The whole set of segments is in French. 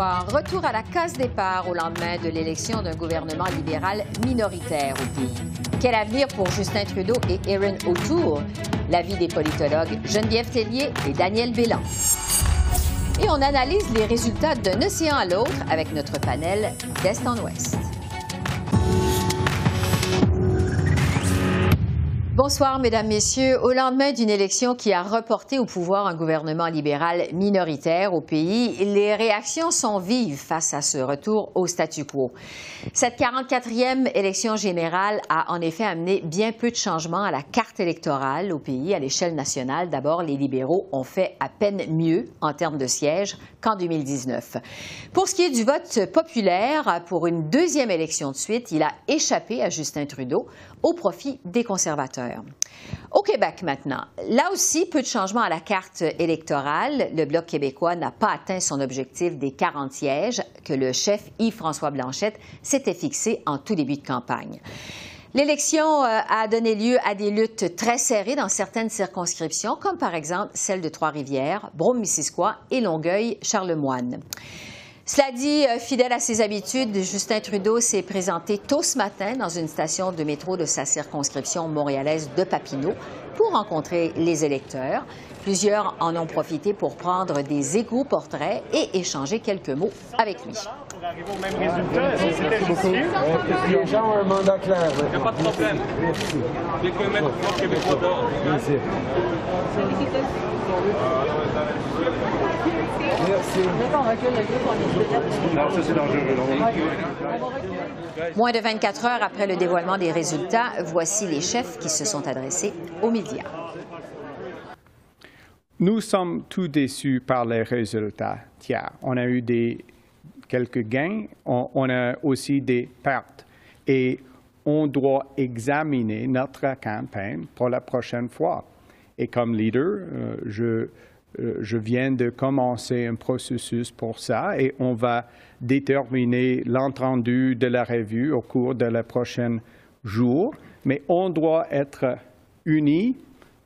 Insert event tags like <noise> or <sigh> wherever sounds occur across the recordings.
Retour à la case départ au lendemain de l'élection d'un gouvernement libéral minoritaire au pays. Quel avenir pour Justin Trudeau et Erin O'Toole? L'avis des politologues Geneviève Tellier et Daniel Bélan. Et on analyse les résultats d'un océan à l'autre avec notre panel d'Est en Ouest. Bonsoir, Mesdames, Messieurs. Au lendemain d'une élection qui a reporté au pouvoir un gouvernement libéral minoritaire au pays, les réactions sont vives face à ce retour au statu quo. Cette 44e élection générale a en effet amené bien peu de changements à la carte électorale au pays à l'échelle nationale. D'abord, les libéraux ont fait à peine mieux en termes de sièges qu'en 2019. Pour ce qui est du vote populaire, pour une deuxième élection de suite, il a échappé à Justin Trudeau au profit des conservateurs. Au Québec maintenant, là aussi, peu de changements à la carte électorale. Le Bloc québécois n'a pas atteint son objectif des 40 sièges que le chef Yves-François Blanchette s'était fixé en tout début de campagne. L'élection euh, a donné lieu à des luttes très serrées dans certaines circonscriptions, comme par exemple celle de Trois-Rivières, Brome-Missisquoi et Longueuil-Charlemagne. Cela dit, euh, fidèle à ses habitudes, Justin Trudeau s'est présenté tôt ce matin dans une station de métro de sa circonscription montréalaise de Papineau pour rencontrer les électeurs. Plusieurs en ont profité pour prendre des égaux portraits et échanger quelques mots avec lui. Moins de 24 heures après le dévoilement des résultats, voici les chefs qui se sont adressés aux médias. Nous sommes tous déçus par les résultats. Tiens, on a eu des, quelques gains, on, on a aussi des pertes. Et on doit examiner notre campagne pour la prochaine fois. Et comme leader, euh, je, je viens de commencer un processus pour ça et on va déterminer l'entendu de la revue au cours de les prochains jours. Mais on doit être unis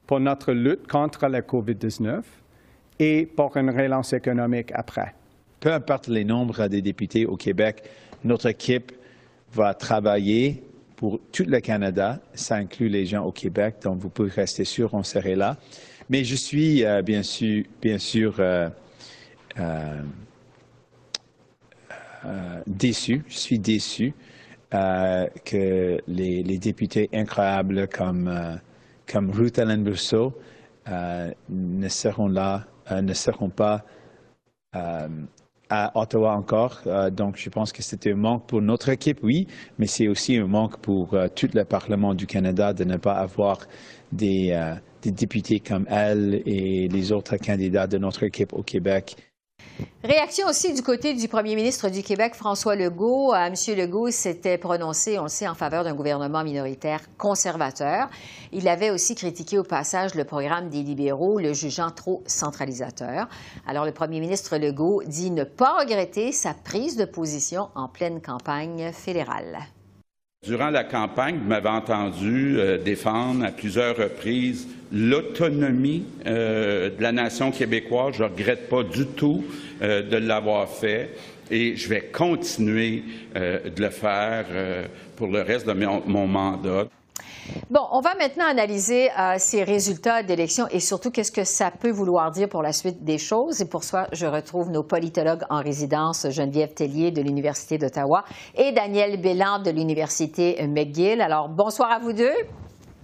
pour notre lutte contre la COVID-19 et pour une relance économique après. Peu importe les nombres des députés au Québec, notre équipe va travailler pour tout le Canada. Ça inclut les gens au Québec, donc vous pouvez rester sûr, on serait là. Mais je suis euh, bien sûr, bien sûr euh, euh, euh, déçu. Je suis déçu que les, députés incroyables comme, Ruth Ellen Brousseau ne seront là, ne seront pas à Ottawa encore. Donc, je pense que c'était un manque pour notre équipe, oui, mais c'est aussi un manque pour tout le Parlement du Canada de ne pas avoir des, des députés comme elle et les autres candidats de notre équipe au Québec. Réaction aussi du côté du premier ministre du Québec, François Legault. Monsieur Legault s'était prononcé, on le sait, en faveur d'un gouvernement minoritaire conservateur. Il avait aussi critiqué au passage le programme des libéraux, le jugeant trop centralisateur. Alors, le premier ministre Legault dit ne pas regretter sa prise de position en pleine campagne fédérale. Durant la campagne, vous m'avez entendu euh, défendre à plusieurs reprises l'autonomie euh, de la nation québécoise. Je ne regrette pas du tout euh, de l'avoir fait et je vais continuer euh, de le faire euh, pour le reste de mon, mon mandat. Bon, on va maintenant analyser euh, ces résultats d'élection et surtout qu'est-ce que ça peut vouloir dire pour la suite des choses. Et pour ça, je retrouve nos politologues en résidence, Geneviève Tellier de l'Université d'Ottawa et Daniel Bélan de l'Université McGill. Alors, bonsoir à vous deux.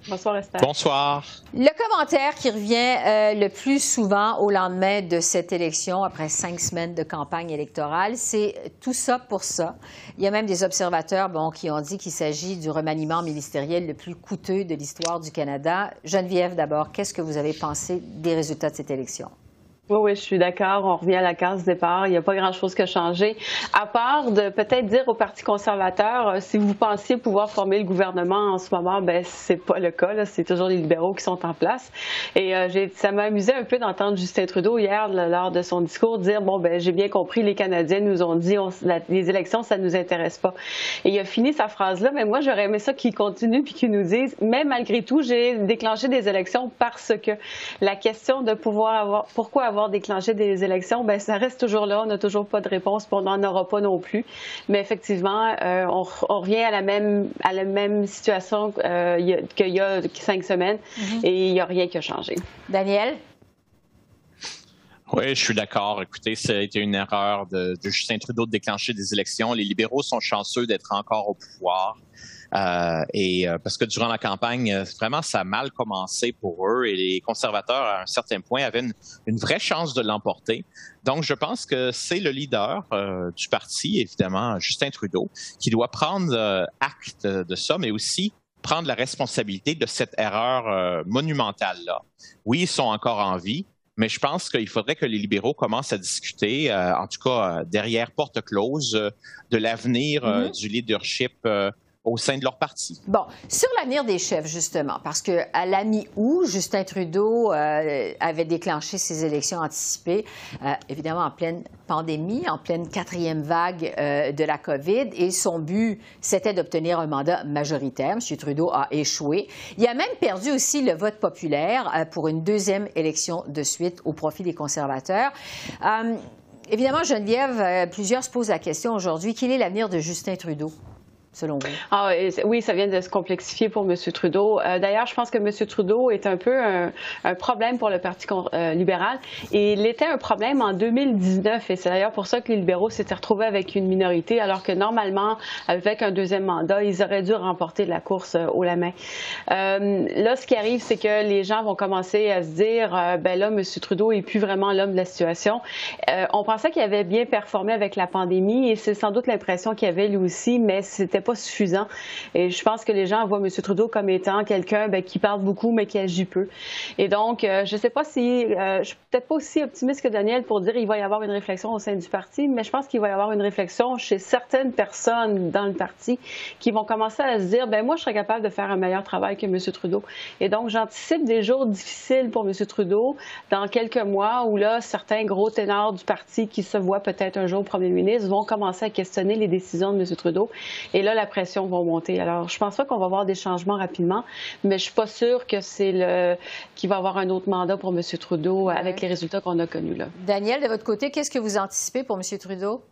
Bonsoir, Esther. Bonsoir. Le commentaire qui revient euh, le plus souvent au lendemain de cette élection, après cinq semaines de campagne électorale, c'est tout ça pour ça. Il y a même des observateurs bon, qui ont dit qu'il s'agit du remaniement ministériel le plus coûteux de l'histoire du Canada. Geneviève, d'abord, qu'est-ce que vous avez pensé des résultats de cette élection? Oui, oui, je suis d'accord. On revient à la case départ. Il n'y a pas grand-chose qui a changé. À part de peut-être dire au Parti conservateur, euh, si vous pensiez pouvoir former le gouvernement en ce moment, ben c'est pas le cas. C'est toujours les libéraux qui sont en place. Et euh, ça m'a amusé un peu d'entendre Justin Trudeau hier, lors de son discours, dire bon ben j'ai bien compris, les Canadiens nous ont dit les élections, ça nous intéresse pas. Et il a fini sa phrase là, mais moi j'aurais aimé ça qu'il continue puis qu'il nous dise, mais malgré tout, j'ai déclenché des élections parce que la question de pouvoir avoir, pourquoi avoir déclenché des élections, ben ça reste toujours là. On n'a toujours pas de réponse, puis on n'en aura pas non plus. Mais effectivement, euh, on, revient à la même à la même situation euh, qu'il y a cinq semaines, mm-hmm. et il n'y a rien qui a changé. Daniel? Oui, je suis d'accord. Écoutez, c'était une erreur de, de, Justin Trudeau de déclencher des élections. Les libéraux sont chanceux d'être encore au pouvoir. Euh, et euh, parce que durant la campagne, euh, vraiment, ça a mal commencé pour eux et les conservateurs, à un certain point, avaient une, vraie chance de l'emporter. Donc, je pense que c'est le leader du parti, évidemment, Justin Trudeau, qui doit prendre acte de ça, mais aussi prendre la responsabilité de cette erreur monumentale-là. Oui, ils sont encore en vie, mais je pense qu'il faudrait que les libéraux commencent à discuter, en tout cas derrière porte close, de l'avenir mm-hmm. du leadership au sein de leur parti. Bon, sur l'avenir des chefs, justement, parce qu'à la mi-août, Justin Trudeau euh, avait déclenché ses élections anticipées, euh, évidemment en pleine pandémie, en pleine quatrième vague euh, de la COVID, et son but, c'était d'obtenir un mandat majoritaire. M. Trudeau a échoué. Il a même perdu aussi le vote populaire pour une deuxième élection de suite au profit des conservateurs. évidemment, Geneviève, plusieurs se posent la question aujourd'hui, quel est l'avenir de Justin Trudeau? Ah, oui, ça vient de se complexifier pour M. Trudeau. Euh, d'ailleurs, je pense que M. Trudeau est un peu un, problème pour le Parti euh, libéral. Il était un problème en 2019. Et c'est d'ailleurs pour ça que les libéraux s'étaient retrouvés avec une minorité, alors que normalement, avec un deuxième mandat, ils auraient dû remporter la course euh, la main. là, ce qui arrive, c'est que les gens vont commencer à se dire, ben là, M. Trudeau est plus vraiment l'homme de la situation. on pensait qu'il avait bien performé avec la pandémie et c'est sans doute l'impression qu'il avait lui aussi, mais c'était pas suffisant. Et je pense que les gens voient M. Trudeau comme étant quelqu'un ben, qui parle beaucoup, mais qui agit peu. Et donc, euh, je ne sais pas si, euh, je suis peut-être pas aussi optimiste que Daniel pour dire qu'il va y avoir une réflexion au sein du parti, mais je pense qu'il va y avoir une réflexion chez certaines personnes dans le parti qui vont commencer à se dire, ben moi, je serais capable de faire un meilleur travail que M. Trudeau. Et donc, j'anticipe des jours difficiles pour M. Trudeau dans quelques mois où là, certains gros ténors du parti qui se voient peut-être un jour premier ministre vont commencer à questionner les décisions de M. Trudeau. Et là, la pression va monter. Alors, je pense pas qu'on va voir des changements rapidement, mais je suis pas sûre que c'est le qu'il va avoir un autre mandat pour M. Trudeau avec les résultats qu'on a connus là. Daniel, de votre côté, qu'est-ce que vous anticipez pour M. Trudeau?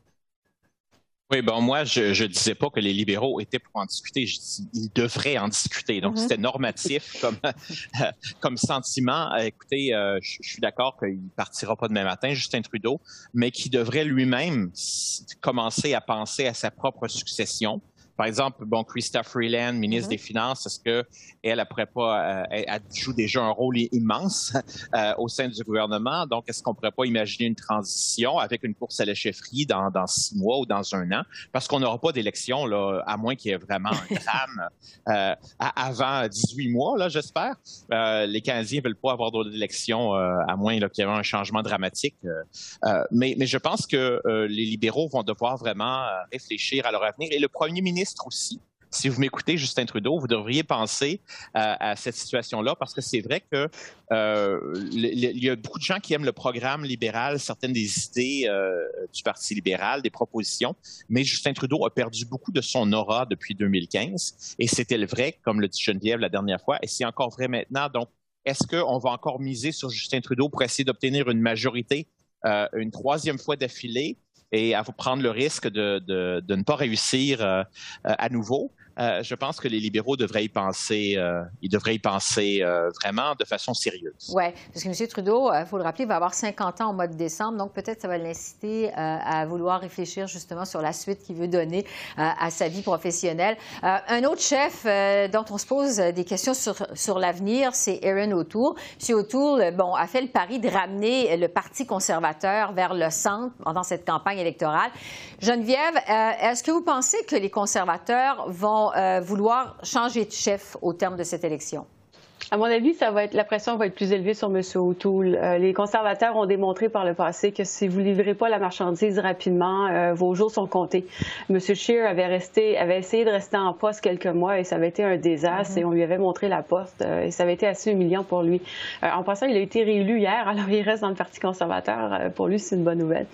Oui, bon, moi, je ne disais pas que les libéraux étaient pour en discuter. Je dis, ils devraient en discuter. Donc, mm-hmm. c'était normatif comme, <laughs> comme sentiment. Écoutez, euh, je, suis d'accord qu'il ne partira pas demain matin, Justin Trudeau, mais qu'il devrait lui-même commencer à penser à sa propre succession. Par exemple, bon, Christophe Freeland, ministre mm-hmm. des Finances, est-ce que elle, après pas, euh, elle, joue déjà un rôle immense <laughs> euh, au sein du gouvernement? Donc, est-ce qu'on pourrait pas imaginer une transition avec une course à la chefferie dans, dans six mois ou dans un an? Parce qu'on n'aura pas d'élection, là, à moins qu'il y ait vraiment un <laughs> drame euh, avant 18 mois, là, j'espère. les Canadiens veulent pas avoir d'autres élections, à moins qu'il y ait un changement dramatique. mais, mais je pense que les libéraux vont devoir vraiment réfléchir à leur avenir. Et le premier ministre aussi si vous m'écoutez, Justin Trudeau, vous devriez penser euh, à cette situation-là parce que c'est vrai que euh, il y a beaucoup de gens qui aiment le programme libéral, certaines des idées euh, du Parti libéral, des propositions, mais Justin Trudeau a perdu beaucoup de son aura depuis 2015 et c'était le vrai, comme le dit Geneviève la dernière fois, et c'est encore vrai maintenant. Donc, est-ce qu'on va encore miser sur Justin Trudeau pour essayer d'obtenir une majorité une troisième fois d'affilée et à vous prendre le risque de, de ne pas réussir à nouveau? Euh, je pense que les libéraux devraient y penser, euh, ils devraient y penser euh, vraiment de façon sérieuse. Oui, parce que M. Trudeau, il faut le rappeler, va avoir 50 ans au mois de décembre, donc peut-être ça va l'inciter à vouloir réfléchir justement sur la suite qu'il veut donner à sa vie professionnelle. un autre chef dont on se pose des questions sur, l'avenir, c'est Aaron O'Toole. M. O'Toole, bon, a fait le pari de ramener le Parti conservateur vers le centre pendant cette campagne électorale. Geneviève, est-ce que vous pensez que les conservateurs vont euh, vouloir changer de chef au terme de cette élection? À mon avis, ça va être, la pression va être plus élevée sur M. O'Toole. Euh, les conservateurs ont démontré par le passé que si vous ne livrez pas la marchandise rapidement, euh, vos jours sont comptés. M. Scheer avait, resté, avait essayé de rester en poste quelques mois et ça avait été un désastre et on lui avait montré la poste euh, et ça avait été assez humiliant pour lui. en passant, il a été réélu hier, alors il reste dans le Parti conservateur. pour lui, c'est une bonne nouvelle.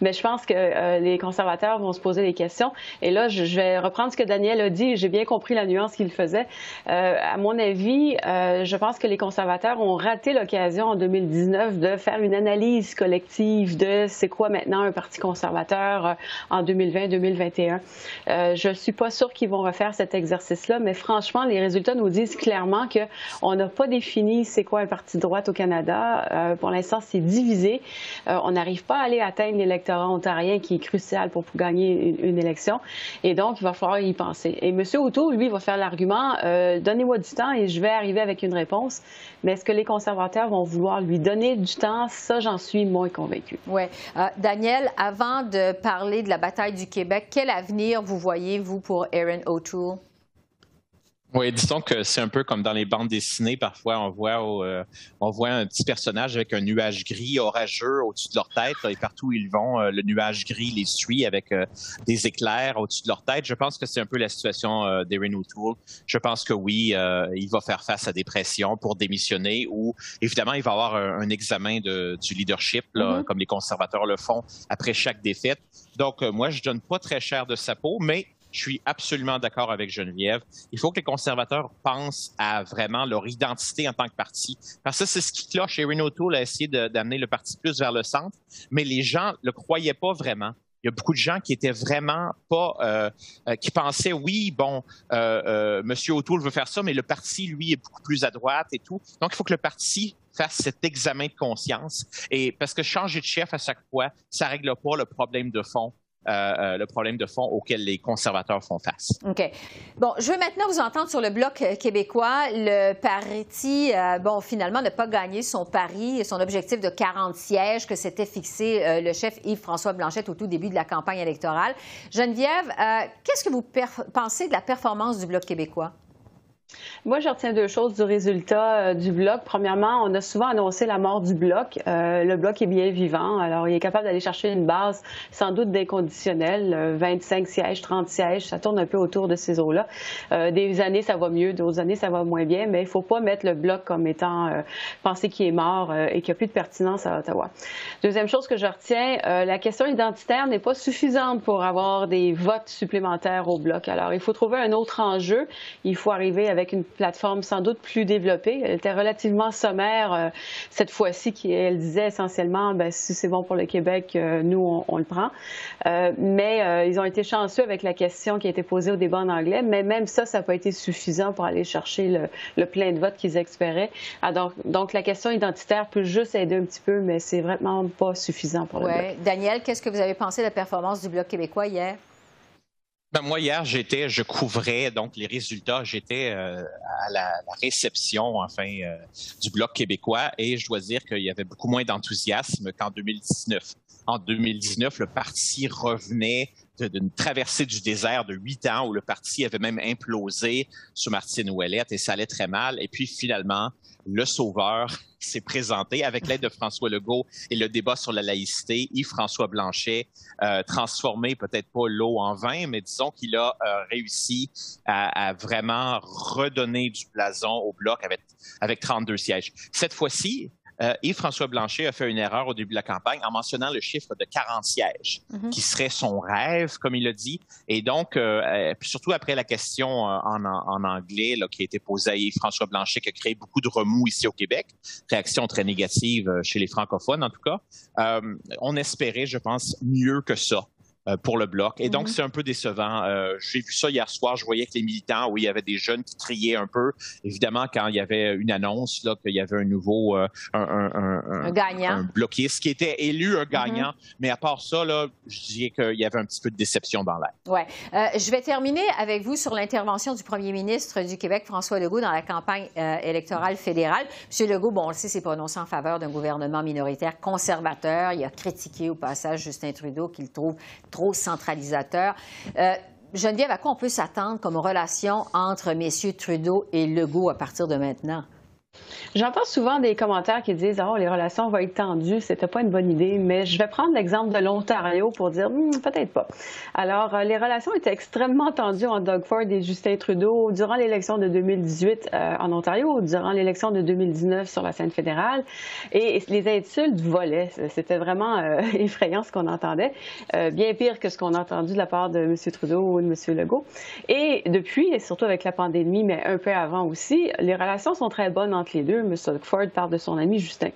Mais je pense que les conservateurs vont se poser des questions. Et là, je, je vais reprendre ce que Daniel a dit. J'ai bien compris la nuance qu'il faisait. à mon avis, je pense que les conservateurs ont raté l'occasion en 2019 de faire une analyse collective de c'est quoi maintenant un parti conservateur euh, en 2020-2021. Euh, je suis pas sûre qu'ils vont refaire cet exercice-là, mais franchement, les résultats nous disent clairement qu'on n'a pas défini c'est quoi un parti de droite au Canada. Euh, pour l'instant, c'est divisé. on n'arrive pas à aller atteindre l'électorat ontarien qui est crucial pour, gagner une, élection. Et donc, il va falloir y penser. Et M. O'Toole, lui, va faire l'argument, donnez-moi du temps et je vais arriver avec réponse. Mais est-ce que les conservateurs vont vouloir lui donner du temps? Ça, j'en suis moins convaincue. Oui. Euh, Daniel, avant de parler de la bataille du Québec, quel avenir vous voyez, vous, pour Erin O'Toole? Oui, disons que c'est un peu comme dans les bandes dessinées. Parfois, on voit, euh, on voit un petit personnage avec un nuage gris orageux au-dessus de leur tête. et partout où ils vont, euh, le nuage gris les suit avec euh, des éclairs au-dessus de leur tête. Je pense que c'est un peu la situation d'Erin O'Toole. Je pense que oui, il va faire face à des pressions pour démissionner ou, évidemment, il va avoir un, examen de, du leadership, là, mm-hmm. comme les conservateurs le font après chaque défaite. Donc, moi, je donne pas très cher de sa peau, mais je suis absolument d'accord avec Geneviève. Il faut que les conservateurs pensent à vraiment leur identité en tant que parti. Parce que c'est ce qui cloche. Erin O'Toole a essayé d'amener le parti plus vers le centre, mais les gens le croyaient pas vraiment. Il y a beaucoup de gens qui étaient vraiment pas, euh, euh, qui pensaient, oui, bon, euh, Monsieur O'Toole veut faire ça, mais le parti, lui, est beaucoup plus à droite et tout. Donc, il faut que le parti fasse cet examen de conscience. Et parce que changer de chef à chaque fois, ça règle pas le problème de fond euh, euh, le problème de fond auquel les conservateurs font face. OK. Bon, je veux maintenant vous entendre sur le bloc québécois. Le parti, euh, bon, finalement, n'a pas gagné son pari et son objectif de 40 sièges que s'était fixé le chef Yves-François Blanchette au tout début de la campagne électorale. Geneviève, qu'est-ce que vous pensez de la performance du bloc québécois? Moi, je retiens deux choses du résultat euh, du bloc. Premièrement, on a souvent annoncé la mort du bloc. Euh, le bloc est bien vivant. Alors, il est capable d'aller chercher une base sans doute déconditionnelle, 25 euh, sièges, 30 sièges. Ça tourne un peu autour de ces eaux-là. des années, ça va mieux. D'autres années, ça va moins bien. Mais il ne faut pas mettre le bloc comme étant pensé qu'il est mort et qu'il n'y a plus de pertinence à Ottawa. Deuxième chose que je retiens, la question identitaire n'est pas suffisante pour avoir des votes supplémentaires au bloc. Alors, il faut trouver un autre enjeu. Il faut arriver avec une plateforme sans doute plus développée. Elle était relativement sommaire euh, cette fois-ci, qui elle disait essentiellement, ben, si c'est bon pour le Québec, euh, nous on, le prend. Euh, mais ils ont été chanceux avec la question qui a été posée au débat en anglais, mais même ça, ça n'a pas été suffisant pour aller chercher le, plein de votes qu'ils espéraient. Ah, donc, donc, la question identitaire peut juste aider un petit peu, mais c'est vraiment pas suffisant pour le ouais. Daniel, qu'est-ce que vous avez pensé de la performance du Bloc québécois hier? Ben, moi, hier, j'étais, je couvrais donc les résultats. J'étais euh, à la, réception, enfin, euh, du Bloc québécois et je dois dire qu'il y avait beaucoup moins d'enthousiasme qu'en 2019. En 2019, le parti revenait d'une traversée du désert de huit ans où le parti avait même implosé sous Martine Ouellette et ça allait très mal. Et puis finalement, le sauveur <laughs> s'est présenté avec l'aide de François Legault et le débat sur la laïcité. Yves-François Blanchet, euh, transformé peut-être pas l'eau en vin, mais disons qu'il a euh, réussi à, vraiment redonner du blason au bloc avec, avec 32 sièges. Cette fois-ci, euh, Yves-François Blanchet a fait une erreur au début de la campagne en mentionnant le chiffre de 40 sièges, mhm. qui serait son rêve, comme il a dit. Et donc, euh, euh, surtout après la question en, anglais qui a été posée à Yves-François Blanchet, qui a créé beaucoup de remous ici au Québec, réaction très négative chez les francophones en tout cas, on espérait, je pense, mieux que ça. Euh, pour le bloc. Et donc, mhm. c'est un peu décevant. Euh, J'ai vu ça hier soir. Je voyais que les militants, oui, il y avait des jeunes qui criaient un peu. Évidemment, quand il y avait une annonce là qu'il y avait un nouveau euh, un, un, un, gagnant. un, bloquiste qui était élu un gagnant. Mhm. Mais à part ça, là, je dirais qu'il y avait un petit peu de déception dans l'air. Ouais. Euh, je vais terminer avec vous sur l'intervention du premier ministre du Québec, François Legault, dans la campagne électorale fédérale. Monsieur Legault, bon, on le sait, s'est prononcé en faveur d'un gouvernement minoritaire conservateur. Il a critiqué au passage Justin Trudeau qu'il trouve trop centralisateur. Euh, Geneviève, à quoi on peut s'attendre comme relation entre messieurs Trudeau et Legault à partir de maintenant? J'entends souvent des commentaires qui disent Oh, les relations vont être tendues, c'était pas une bonne idée, mais je vais prendre l'exemple de l'Ontario pour dire hmm, peut-être pas. Alors, euh, les relations étaient extrêmement tendues entre Doug Ford et Justin Trudeau durant l'élection de 2018 euh, en Ontario, durant l'élection de 2019 sur la scène fédérale, et, les insultes volaient. C'était vraiment euh, <laughs> effrayant ce qu'on entendait, bien pire que ce qu'on a entendu de la part de M. Trudeau ou de M. Legault. Et depuis, et surtout avec la pandémie, mais un peu avant aussi, les relations sont très bonnes entre les deux. M. Ford parle de son ami Justin.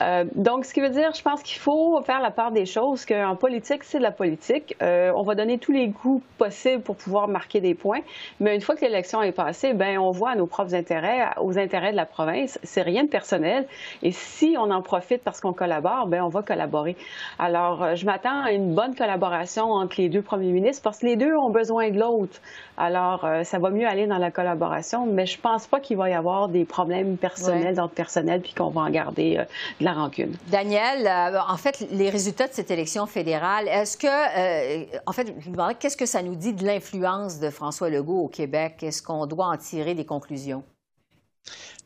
Euh, donc, ce qui veut dire, je pense qu'il faut faire la part des choses, qu'en politique, c'est de la politique. Euh, on va donner tous les coups possibles pour pouvoir marquer des points, mais une fois que l'élection est passée, ben on voit à nos propres intérêts, aux intérêts de la province. C'est rien de personnel. Et si on en profite parce qu'on collabore, ben on va collaborer. Alors, euh, je m'attends à une bonne collaboration entre les deux premiers ministres parce que les deux ont besoin de l'autre. Alors, ça va mieux aller dans la collaboration, mais je pense pas qu'il va y avoir des problèmes personnels dans d'ordre personnel, puis qu'on va en garder euh, de la rancune. Daniel, euh, en fait, les résultats de cette élection fédérale, est-ce que, euh, en fait, je me demandais qu'est-ce que ça nous dit de l'influence de François Legault au Québec? Est-ce qu'on doit en tirer des conclusions?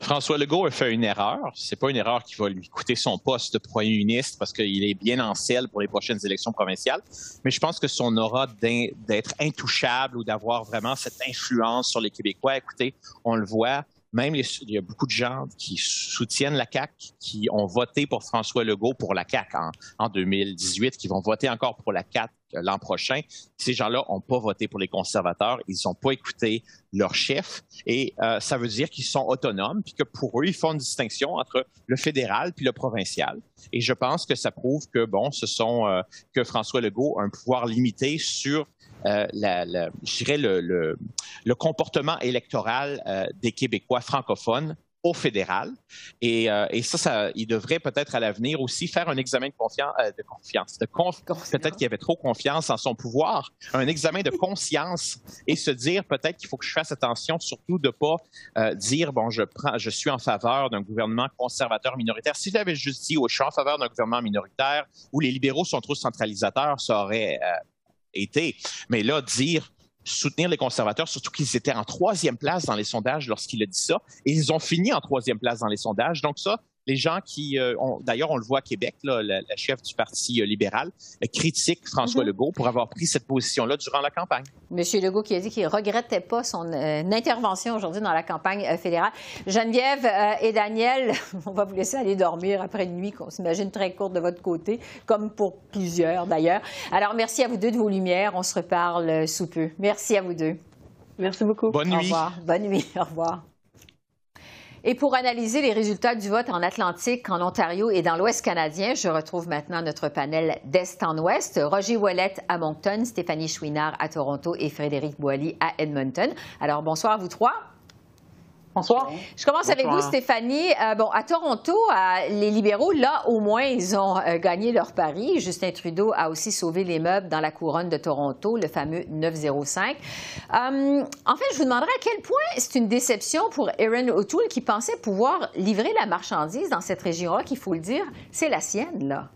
François Legault a fait une erreur. C'est pas une erreur qui va lui coûter son poste de premier ministre parce qu'il est bien en selle pour les prochaines élections provinciales. Mais je pense que son aura d'être intouchable ou d'avoir vraiment cette influence sur les Québécois, écoutez, on le voit, même il y a beaucoup de gens qui soutiennent la CAC, qui ont voté pour François Legault pour la CAC en, 2018, qui vont voter encore pour la CAC l'an prochain. Ces gens-là n'ont pas voté pour les conservateurs, ils n'ont pas écouté leur chef, et euh, ça veut dire qu'ils sont autonomes, puis que pour eux, ils font une distinction entre le fédéral puis le provincial. Et je pense que ça prouve que bon, ce sont euh, que François Legault a un pouvoir limité sur euh, je dirais le, comportement électoral euh, des Québécois francophones au fédéral. Et, euh, ça, ça, il devrait peut-être à l'avenir aussi faire un examen de, confiance, de confiance. De peut-être qu'il avait trop confiance en son pouvoir, un examen de conscience et se dire peut-être qu'il faut que je fasse attention, surtout de pas dire bon, je prends, je suis en faveur d'un gouvernement conservateur minoritaire. S'il avait juste dit, oh, je suis en faveur d'un gouvernement minoritaire où les libéraux sont trop centralisateurs, ça aurait été. Mais là, dire soutenir les conservateurs, surtout qu'ils étaient en troisième place dans les sondages lorsqu'il a dit ça, et ils ont fini en troisième place dans les sondages. Donc ça, les gens qui, euh, ont, d'ailleurs, on le voit à Québec, là, la, chef du Parti euh, libéral euh, critique François mhm. Legault pour avoir pris cette position-là durant la campagne. Monsieur Legault qui a dit qu'il ne regrettait pas son intervention aujourd'hui dans la campagne fédérale. Geneviève et Daniel, <laughs> on va vous laisser aller dormir après une nuit qu'on s'imagine très courte de votre côté, comme pour plusieurs d'ailleurs. Alors, merci à vous deux de vos lumières. On se reparle sous peu. Merci à vous deux. Merci beaucoup. Bonne nuit. Au revoir. Bonne nuit. <laughs> Au revoir. Et pour analyser les résultats du vote en Atlantique, en Ontario et dans l'Ouest canadien, je retrouve maintenant notre panel d'Est en Ouest. Roger Wallet à Moncton, Stéphanie Chouinard à Toronto et Frédéric Boilly à Edmonton. Alors bonsoir à vous trois. Bonsoir. Je commence avec vous, Stéphanie. Euh, bon, à Toronto, les libéraux, là, au moins, ils ont euh, gagné leur pari. Justin Trudeau a aussi sauvé les meubles dans la couronne de Toronto, le fameux 905. Euh, en fait, je vous demanderais à quel point c'est une déception pour Aaron O'Toole qui pensait pouvoir livrer la marchandise dans cette région-là, qu'il faut le dire, c'est la sienne, là.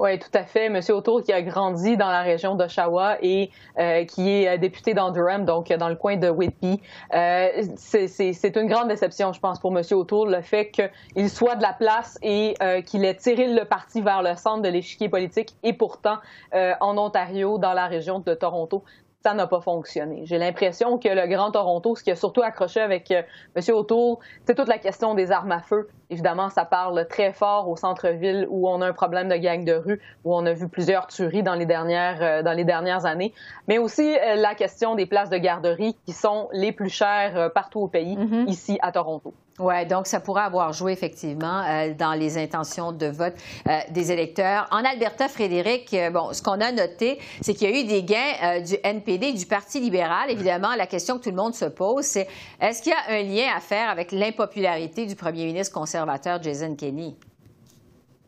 Oui, tout à fait. Monsieur Autour qui a grandi dans la région d'Oshawa et euh, qui est euh, député dans Durham, donc dans le coin de Whitby. Euh, c'est une grande déception, je pense, pour Monsieur Autour, le fait qu'il soit de la place et euh, qu'il ait tiré le parti vers le centre de l'échiquier politique et pourtant en Ontario, dans la région de Toronto ça n'a pas fonctionné. J'ai l'impression que le Grand Toronto, ce qui a surtout accroché avec euh, M. Autour, c'est toute la question des armes à feu. Évidemment, ça parle très fort au centre-ville où on a un problème de gang de rue, où on a vu plusieurs tueries dans les dernières, euh, dans les dernières années, mais aussi euh, la question des places de garderie qui sont les plus chères partout au pays, mm-hmm. ici à Toronto. Oui, donc ça pourrait avoir joué effectivement euh, dans les intentions de vote euh, des électeurs. En Alberta, Frédéric, euh, bon, ce qu'on a noté, c'est qu'il y a eu des gains du NPD, du Parti libéral. Évidemment, la question que tout le monde se pose, c'est est-ce qu'il y a un lien à faire avec l'impopularité du premier ministre conservateur Jason Kenney?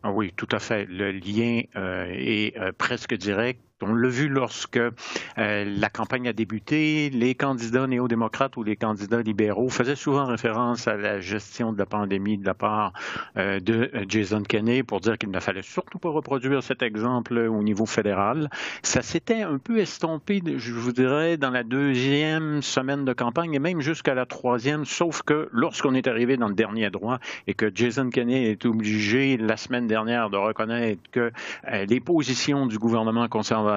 Ah oui, tout à fait. Le lien est presque direct On l'a vu lorsque euh, la campagne a débuté, les candidats néo-démocrates ou les candidats libéraux faisaient souvent référence à la gestion de la pandémie de la part euh, de Jason Kenney pour dire qu'il ne fallait surtout pas reproduire cet exemple au niveau fédéral. Ça s'était un peu estompé, je vous dirais, dans la deuxième semaine de campagne et même jusqu'à la troisième, sauf que lorsqu'on est arrivé dans le dernier droit et que Jason Kenney est obligé la semaine dernière de reconnaître que euh, les positions du gouvernement conservateur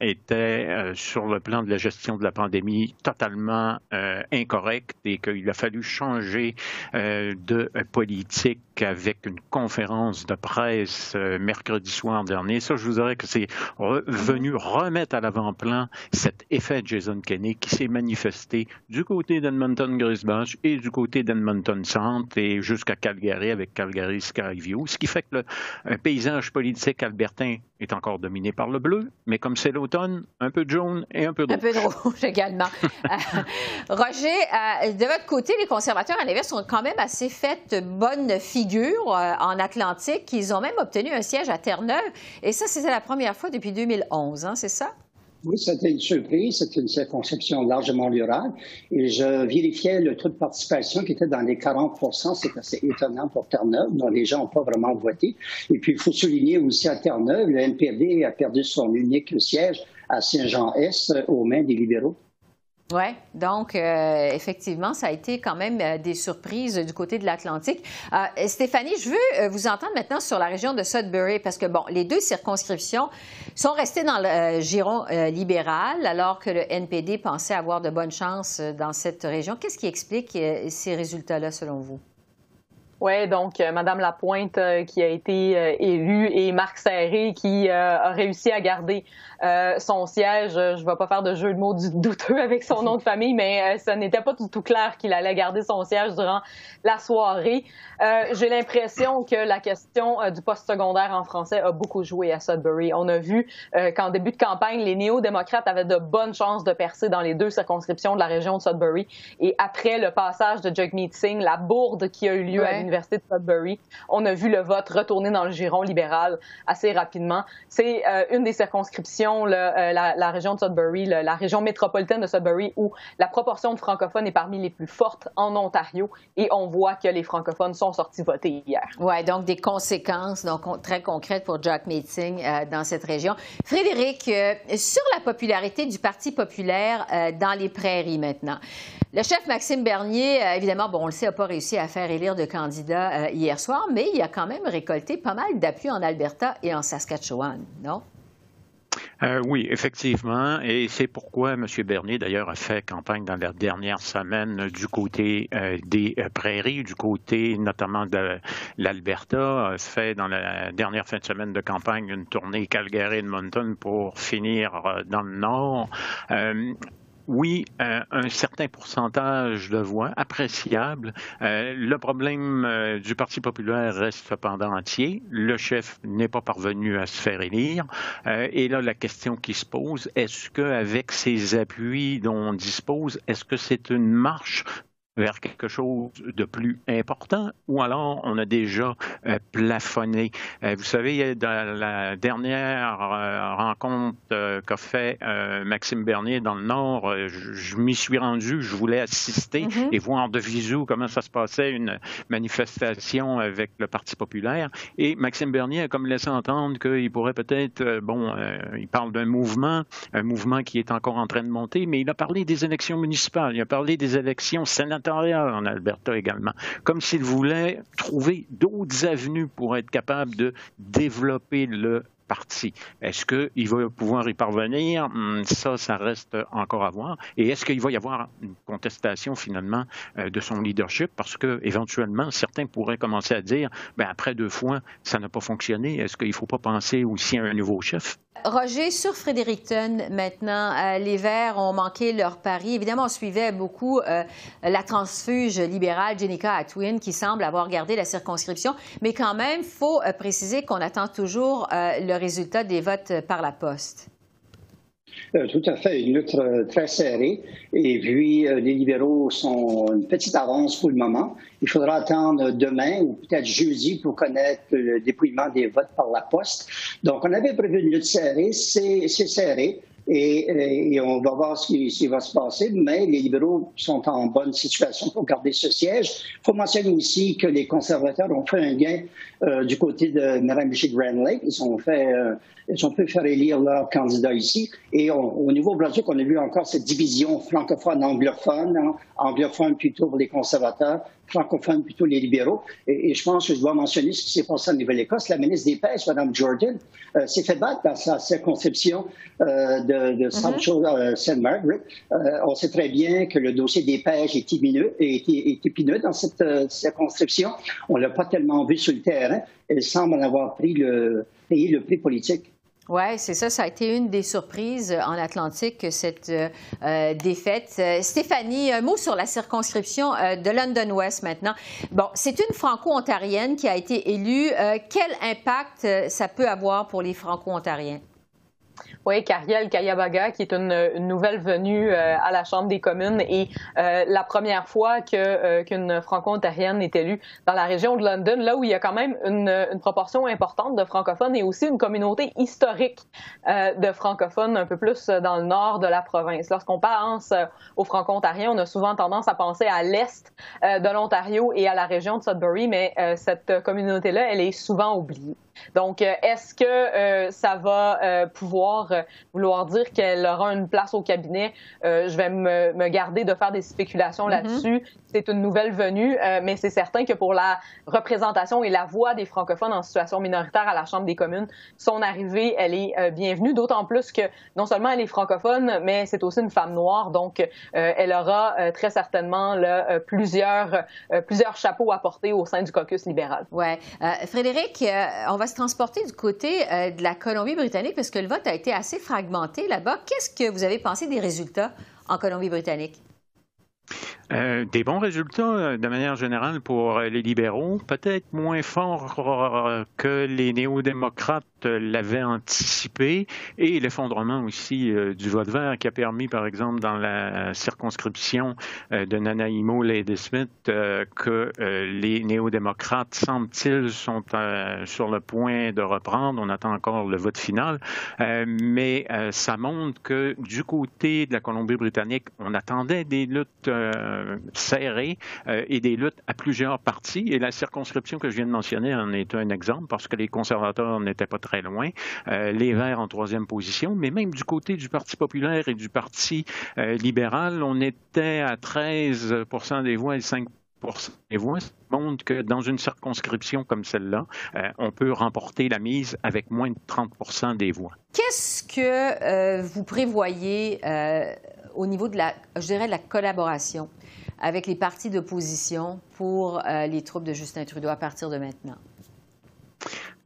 étaient euh, sur le plan de la gestion de la pandémie totalement euh, incorrectes et qu'il a fallu changer de politique avec une conférence de presse mercredi soir dernier. Ça, je vous dirais que c'est venu remettre à l'avant-plan cet effet Jason Kenney qui s'est manifesté du côté d'Edmonton Grisbash et du côté d'Edmonton Centre et jusqu'à Calgary avec Calgary Skyview, ce qui fait que le paysage politique albertain est encore dominé par le bleu, mais comme c'est l'automne, un peu de jaune et un peu de rouge. Un peu de rouge <laughs> également. <laughs> Euh, Roger, euh, de votre côté, les conservateurs à l'inverse ont quand même assez fait bonne figure euh, en Atlantique. Ils ont même obtenu un siège à Terre-Neuve. Et ça, c'était la première fois depuis 2011, hein, c'est ça? Oui, c'était une surprise. C'est une circonscription largement rurale. Et je vérifiais le taux de participation qui était dans les 40% C'est assez étonnant pour Terre-Neuve, dont les gens n'ont pas vraiment voté. Et puis, il faut souligner aussi à Terre-Neuve, le NPD a perdu son unique siège à Saint-Jean-Est aux mains des libéraux. Oui, donc euh, effectivement, ça a été quand même euh, des surprises du côté de l'Atlantique. Euh, Stéphanie, je veux vous entendre maintenant sur la région de Sudbury parce que, bon, les deux circonscriptions sont restées dans le giron libéral alors que le NPD pensait avoir de bonnes chances dans cette région. Qu'est-ce qui explique ces résultats-là selon vous? Oui, donc Madame Lapointe qui a été élue et Marc Serré qui a réussi à garder euh, son siège, je ne vais pas faire de jeu de mots douteux avec son nom de famille, mais ce euh, n'était pas tout, tout clair qu'il allait garder son siège durant la soirée. Euh, j'ai l'impression que la question du poste secondaire en français a beaucoup joué à Sudbury. On a vu qu'en début de campagne, les néo-démocrates avaient de bonnes chances de percer dans les deux circonscriptions de la région de Sudbury. Et après le passage de Jagmeet Singh, la bourde qui a eu lieu à l'université de Sudbury, on a vu le vote retourner dans le giron libéral assez rapidement. C'est une des circonscriptions euh, la, région de Sudbury, la région métropolitaine de Sudbury, où la proportion de francophones est parmi les plus fortes en Ontario. Et on voit que les francophones sont sortis voter hier. Oui, donc des conséquences très concrètes pour Jack Meeting euh, dans cette région. Frédéric, euh, sur la popularité du Parti populaire dans les prairies maintenant. Le chef Maxime Bernier, évidemment, bon, on le sait, n'a pas réussi à faire élire de candidat hier soir, mais il a quand même récolté pas mal d'appui en Alberta et en Saskatchewan, non? Euh, oui, effectivement. Et c'est pourquoi M. Bernier, d'ailleurs, a fait campagne dans la dernière semaine du côté euh, des euh, prairies, du côté notamment de l'Alberta. A fait dans la dernière fin de semaine de campagne une tournée Calgary-Edmonton pour finir dans le nord oui, euh, un certain pourcentage de voix appréciable. Euh, le problème euh, du Parti populaire reste cependant entier. Le chef n'est pas parvenu à se faire élire. et là, la question qui se pose, est-ce qu'avec ces appuis dont on dispose, est-ce que c'est une marche vers quelque chose de plus important ou alors on a déjà euh, plafonné. Euh, vous savez, dans la dernière euh, rencontre qu'a fait Maxime Bernier dans le Nord, je, m'y suis rendu, je voulais assister mm-hmm. et voir de visu comment ça se passait, une manifestation avec le Parti populaire. Et Maxime Bernier a comme laissé entendre qu'il pourrait peut-être, bon, il parle d'un mouvement, un mouvement qui est encore en train de monter, mais il a parlé des élections municipales, il a parlé des élections sénatoriales en Alberta également, comme s'il voulait trouver d'autres avenues pour être capable de développer le parti. Est-ce qu'il va pouvoir y parvenir? Hmm, ça, ça reste encore à voir. Et est-ce qu'il va y avoir une contestation finalement euh, de son leadership? Parce que éventuellement, certains pourraient commencer à dire, ben, après deux fois, ça n'a pas fonctionné. Est-ce qu'il ne faut pas penser aussi à un nouveau chef? Roger, sur Fredericton, maintenant, euh, les Verts ont manqué leur pari. Évidemment, on suivait beaucoup euh, la transfuge libérale Jenica Atwin, qui semble avoir gardé la circonscription. Mais quand même, il faut préciser qu'on attend toujours le résultat des votes par la poste. Euh, tout à fait, une lutte euh, très serrée. Et puis, euh, les libéraux sont une petite avance pour le moment. Il faudra attendre demain ou peut-être jeudi pour connaître le dépouillement des votes par la poste. Donc, on avait prévu une lutte serrée. C'est serré. Et, et, on va voir ce qui, ce qui, va se passer, mais les libéraux sont en bonne situation pour garder ce siège. Il faut mentionner aussi que les conservateurs ont fait un gain euh, du côté de Mme Grand Lake. Ils ont fait, euh, ils ont pu faire élire leur candidat ici. Et on, au Nouveau-Brunswick, on a vu encore cette division francophone-anglophone, hein, anglophone plutôt pour les conservateurs, francophone plutôt les libéraux. Et, et, je pense que je dois mentionner ce qui s'est passé en Nouvelle-Écosse. La ministre des Pêches, Mme Jordan, euh, s'est fait battre par sa circonscription euh, de, mm-hmm. euh, St. Margaret. on sait très bien que le dossier des pêches est épineux, est, est épineux dans cette circonscription. On l'a pas tellement vu sur le terrain. Elle semble en avoir pris le, payé le prix politique. Oui, c'est ça. Ça a été une des surprises en Atlantique, cette euh, défaite. Euh, Stéphanie, un mot sur la circonscription euh, de London West maintenant. Bon, c'est une franco-ontarienne qui a été élue. Euh, quel impact ça peut avoir pour les franco-ontariens? Oui, Cariel Kayabaga, qui est une, nouvelle venue euh, à la Chambre des communes et euh, la première fois euh, qu'une franco-ontarienne est élue dans la région de London, là où il y a quand même une, une proportion importante de francophones et aussi une communauté historique de francophones un peu plus dans le nord de la province. Lorsqu'on pense aux franco-ontariens, on a souvent tendance à penser à l'est de l'Ontario et à la région de Sudbury, mais cette communauté-là, elle est souvent oubliée. Donc, euh, est-ce que euh, ça va euh, pouvoir vouloir dire qu'elle aura une place au cabinet? je vais me, garder de faire des spéculations mm-hmm. là-dessus. C'est une nouvelle venue, mais c'est certain que pour la représentation et la voix des francophones en situation minoritaire à la Chambre des communes, son arrivée, elle est bienvenue, d'autant plus que non seulement elle est francophone, mais c'est aussi une femme noire, donc elle aura très certainement là, plusieurs, plusieurs chapeaux à porter au sein du caucus libéral. Ouais. Frédéric, on va se transporter du côté euh, de la Colombie-Britannique parce que le vote a été assez fragmenté là-bas. Qu'est-ce que vous avez pensé des résultats en Colombie-Britannique? Euh, des bons résultats euh, de manière générale pour les libéraux, peut-être moins forts que les néo-démocrates l'avaient anticipé, et l'effondrement aussi du vote vert qui a permis, par exemple, dans la circonscription de Nanaimo Ladysmith, que les néo-démocrates, semble-t-il, sont sur le point de reprendre. On attend encore le vote final, mais ça montre que du côté de la Colombie-Britannique, on attendait des luttes euh, euh, et des luttes à plusieurs partis. Et la circonscription que je viens de mentionner en est un exemple parce que les conservateurs n'étaient pas très loin, euh, les Verts en troisième position, mais même du côté du Parti populaire et du Parti libéral, on était à 13 des voix et 5 des voix, montre que dans une circonscription comme celle-là, on peut remporter la mise avec moins de 30 des voix. Qu'est-ce que vous prévoyez au niveau de la, je dirais, de la collaboration avec les partis d'opposition pour euh, les troupes de Justin Trudeau à partir de maintenant?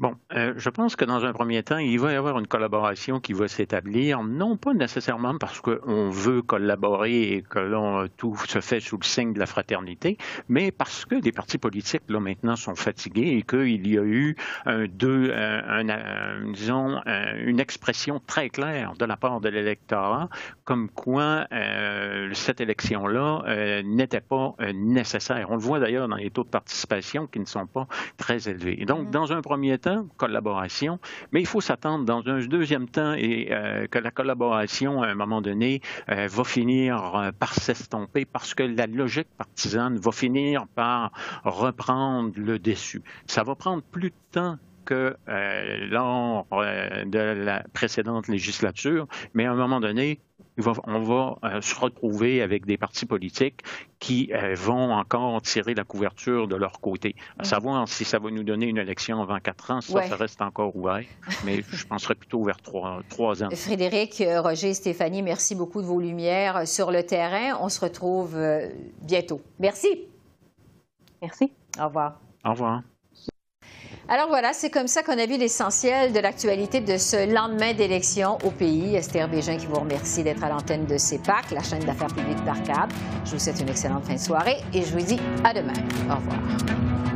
Bon, euh, je pense que dans un premier temps, il va y avoir une collaboration qui va s'établir, non pas nécessairement parce qu'on veut collaborer et que l'on, tout se fait sous le signe de la fraternité, mais parce que les partis politiques, là, maintenant, sont fatigués et qu'il y a eu un, deux, un, disons, une expression très claire de la part de l'électorat, comme quoi euh, cette élection-là euh, n'était pas nécessaire. On le voit d'ailleurs dans les taux de participation qui ne sont pas très élevés. Et donc, mm-hmm. dans un premier temps, collaboration, mais il faut s'attendre dans un deuxième temps et euh, que la collaboration, à un moment donné, euh, va finir euh, par s'estomper parce que la logique partisane va finir par reprendre le dessus. Ça va prendre plus de temps que lors de la précédente législature, mais à un moment donné, on va euh, se retrouver avec des partis politiques qui euh, vont encore tirer la couverture de leur côté. À savoir si ça va nous donner une élection avant quatre ans, ça, ça reste encore ouvert, mais <laughs> je penserais plutôt vers trois, trois, ans. Frédéric, euh, Roger, Stéphanie, merci beaucoup de vos lumières sur le terrain. On se retrouve bientôt. Merci. Merci. Au revoir. Au revoir. Alors voilà, c'est comme ça qu'on a vu l'essentiel de l'actualité de ce lendemain d'élection au pays. Esther Bégin qui vous remercie d'être à l'antenne de CEPAC, la chaîne d'affaires publiques d'Arcade. Je vous souhaite une excellente fin de soirée et je vous dis à demain. Au revoir.